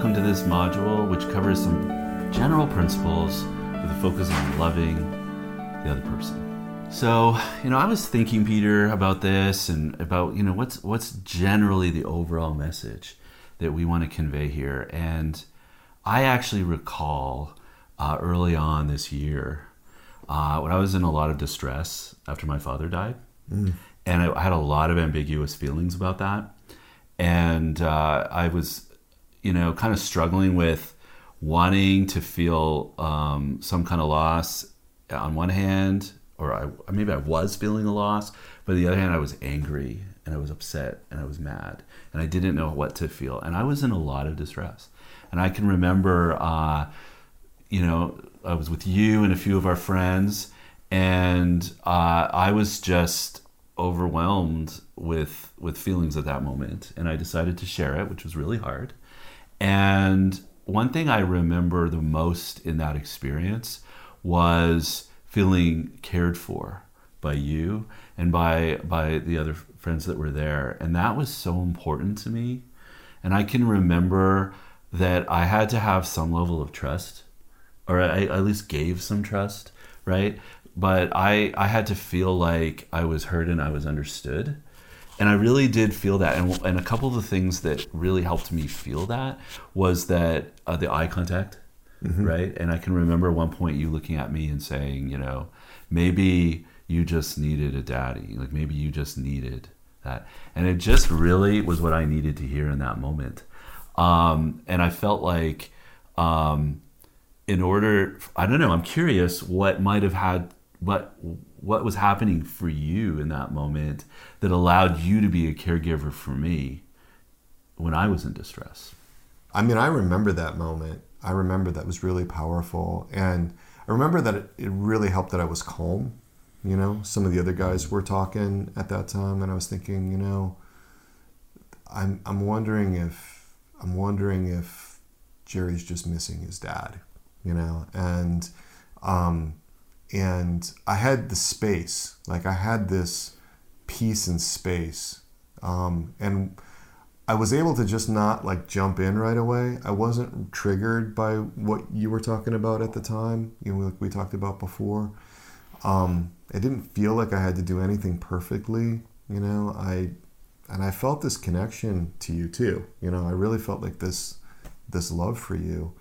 welcome to this module, which covers some general principles with a focus on loving the other person. So, you know, I was thinking, Peter, about this and about, you know, what's what's generally the overall message that we want to convey here. And I actually recall uh, early on this year uh, when I was in a lot of distress after my father died, mm. and I, I had a lot of ambiguous feelings about that, and uh, I was you know, kind of struggling with wanting to feel um, some kind of loss on one hand, or I, maybe I was feeling a loss, but on the other hand, I was angry and I was upset and I was mad and I didn't know what to feel. And I was in a lot of distress. And I can remember, uh, you know, I was with you and a few of our friends, and uh, I was just overwhelmed with with feelings at that moment. And I decided to share it, which was really hard. And one thing I remember the most in that experience was feeling cared for by you and by by the other friends that were there. And that was so important to me. And i can remember that i had to have some level of trust or i at least gave some trust right? But i i had to feel like i was heard and i was understood and I really did feel that. And, and a couple of the things that really helped me feel that was that uh, the eye contact, mm-hmm. right? And I can remember at one point you looking at me and saying, you know, maybe you just needed a daddy. Like maybe you just needed that. And it just really was what I needed to hear in that moment. Um, and I felt like, um, in order, I don't know, I'm curious what might have had, what what was happening for you in that moment that allowed you to be a caregiver for me when I was in distress? I mean, I remember that moment. I remember that was really powerful. And I remember that it, it really helped that I was calm. You know, some of the other guys were talking at that time, and I was thinking, you know, I'm, I'm wondering if I'm wondering if Jerry's just missing his dad, you know, and um, and I had the space, like I had this peace and space, um, and I was able to just not like jump in right away. I wasn't triggered by what you were talking about at the time, you know, like we talked about before. Um, it didn't feel like I had to do anything perfectly, you know. I and I felt this connection to you too. You know, I really felt like this this love for you,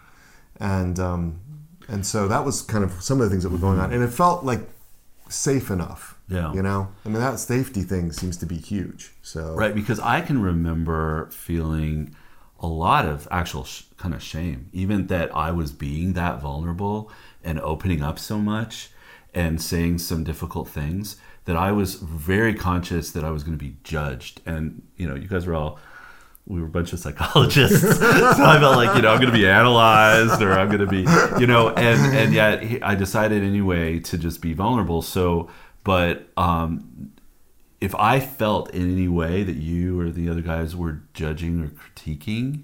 and um, and so that was kind of some of the things that were going on, and it felt like safe enough. Yeah. You know, I mean, that safety thing seems to be huge. So right, because I can remember feeling a lot of actual sh- kind of shame, even that I was being that vulnerable and opening up so much and saying some difficult things that I was very conscious that I was going to be judged. And you know, you guys were all we were a bunch of psychologists, so I felt like you know I'm going to be analyzed or I'm going to be you know, and and yet I decided anyway to just be vulnerable. So, but um, if I felt in any way that you or the other guys were judging or critiquing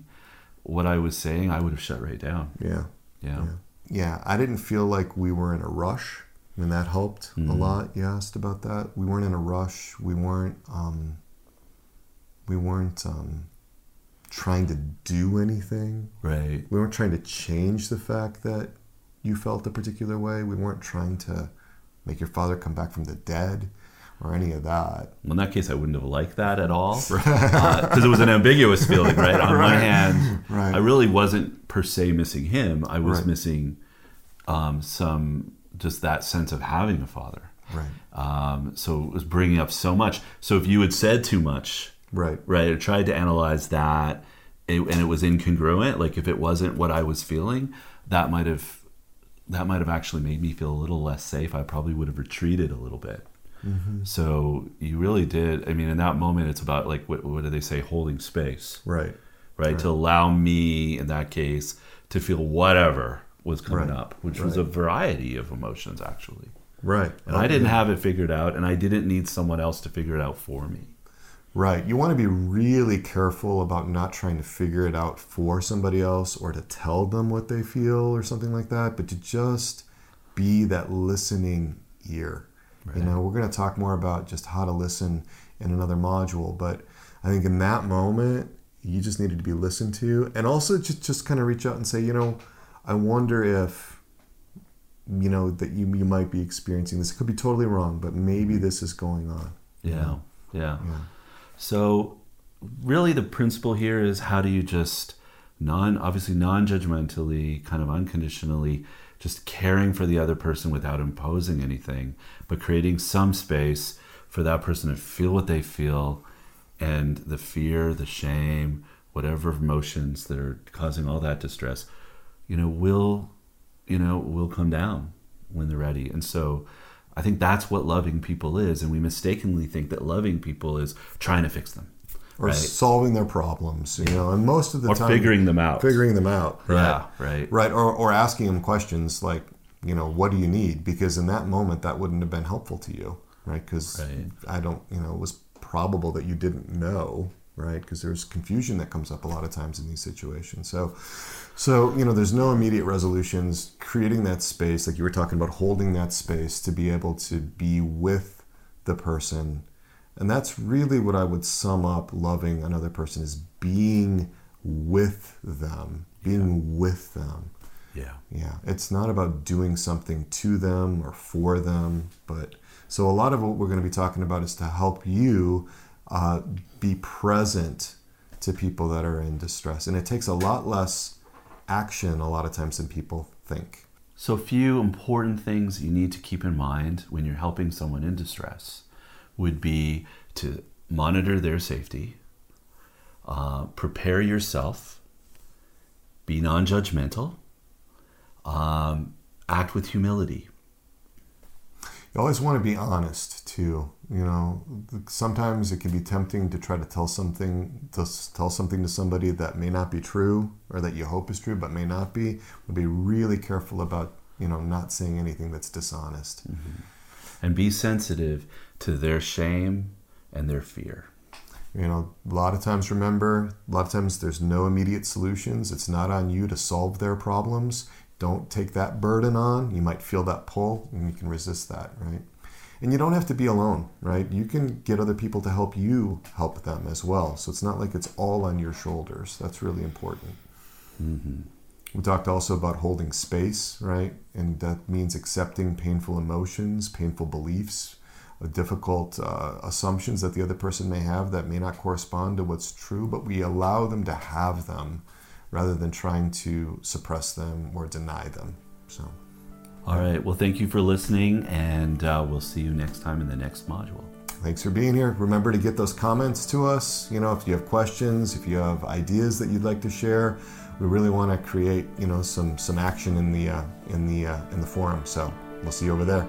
what I was saying, I would have shut right down. Yeah, yeah, yeah. yeah. I didn't feel like we were in a rush. I mean, that helped mm-hmm. a lot. You asked about that. We weren't in a rush. We weren't. Um, we weren't. Um, trying to do anything. Right. We weren't trying to change the fact that you felt a particular way. We weren't trying to make your father come back from the dead or any of that. Well, in that case, I wouldn't have liked that at all because uh, it was an ambiguous feeling, right? On right. one hand, right. I really wasn't per se missing him. I was right. missing um, some just that sense of having a father. Right. Um, so it was bringing up so much. So if you had said too much, Right. Right. I tried to analyze that, and it was incongruent. Like if it wasn't what I was feeling, that might have that might have actually made me feel a little less safe. I probably would have retreated a little bit. Mm-hmm. So you really did. I mean, in that moment, it's about like what, what do they say? Holding space. Right. right. Right. To allow me, in that case, to feel whatever was coming right. up, which right. was a variety of emotions, actually. Right. And I didn't have it figured out, and I didn't need someone else to figure it out for me. Right. You want to be really careful about not trying to figure it out for somebody else or to tell them what they feel or something like that, but to just be that listening ear. Right. You know, we're going to talk more about just how to listen in another module, but I think in that moment, you just needed to be listened to, and also just just kind of reach out and say, you know, I wonder if you know that you you might be experiencing this. It could be totally wrong, but maybe mm-hmm. this is going on. Yeah, yeah. Yeah. So, really, the principle here is how do you just non, obviously, non-judgmentally, kind of unconditionally, just caring for the other person without imposing anything, but creating some space for that person to feel what they feel, and the fear, the shame, whatever emotions that are causing all that distress, you know, will, you know, will come down when they're ready. And so. I think that's what loving people is, and we mistakenly think that loving people is trying to fix them, Or right? solving their problems, you know, and most of the or time figuring them out. figuring them out. Yeah, right. Right. Or, or asking them questions like, you know, what do you need? Because in that moment, that wouldn't have been helpful to you, right? Because Right. I don't, you know, it was probable that you didn't know, right? Because there's confusion that comes up a lot of times in these situations. So, so you know, there's no immediate resolutions. Creating that space, like you were talking about, holding that space to be able to be with the person, and that's really what I would sum up loving another person is being with them, being with them. Yeah. Yeah, it's not about doing something to them or for them, but so a lot of what we're going to be talking about is to help you uh, be present to people that are in distress, and it takes a lot less action a lot of times than people think. So, a few important things you need to keep in mind when you're helping someone in distress would be to monitor their safety, uh, prepare yourself, be non judgmental, um, act with humility. You always want to be honest too. You know, sometimes it can be tempting to try to tell something to tell something to somebody that may not be true or that you hope is true but may not be. But be really careful about you know not saying anything that's dishonest. Mm-hmm. And be sensitive to their shame and their fear. You know, a lot of times remember, a lot of times there's no immediate solutions. It's not on you to solve their problems. Don't take that burden on. You might feel that pull and you can resist that, right? And you don't have to be alone, right? You can get other people to help you help them as well. So it's not like it's all on your shoulders. That's really important. We talked also about holding space, right? And that means accepting painful emotions, painful beliefs, uh, difficult uh, assumptions that the other person may have that may not correspond to what's true, but we allow them to have them rather than trying to suppress them or deny them. So, All right. Well, thank you for listening, and uh, we'll see you next time in the next module. thanks for being here. Remember to get those comments to us. You know, if you have questions, if you have ideas that you'd like to share, we really want to create, you know, some some action in the uh, in the uh, in the forum. So, we'll see you over there.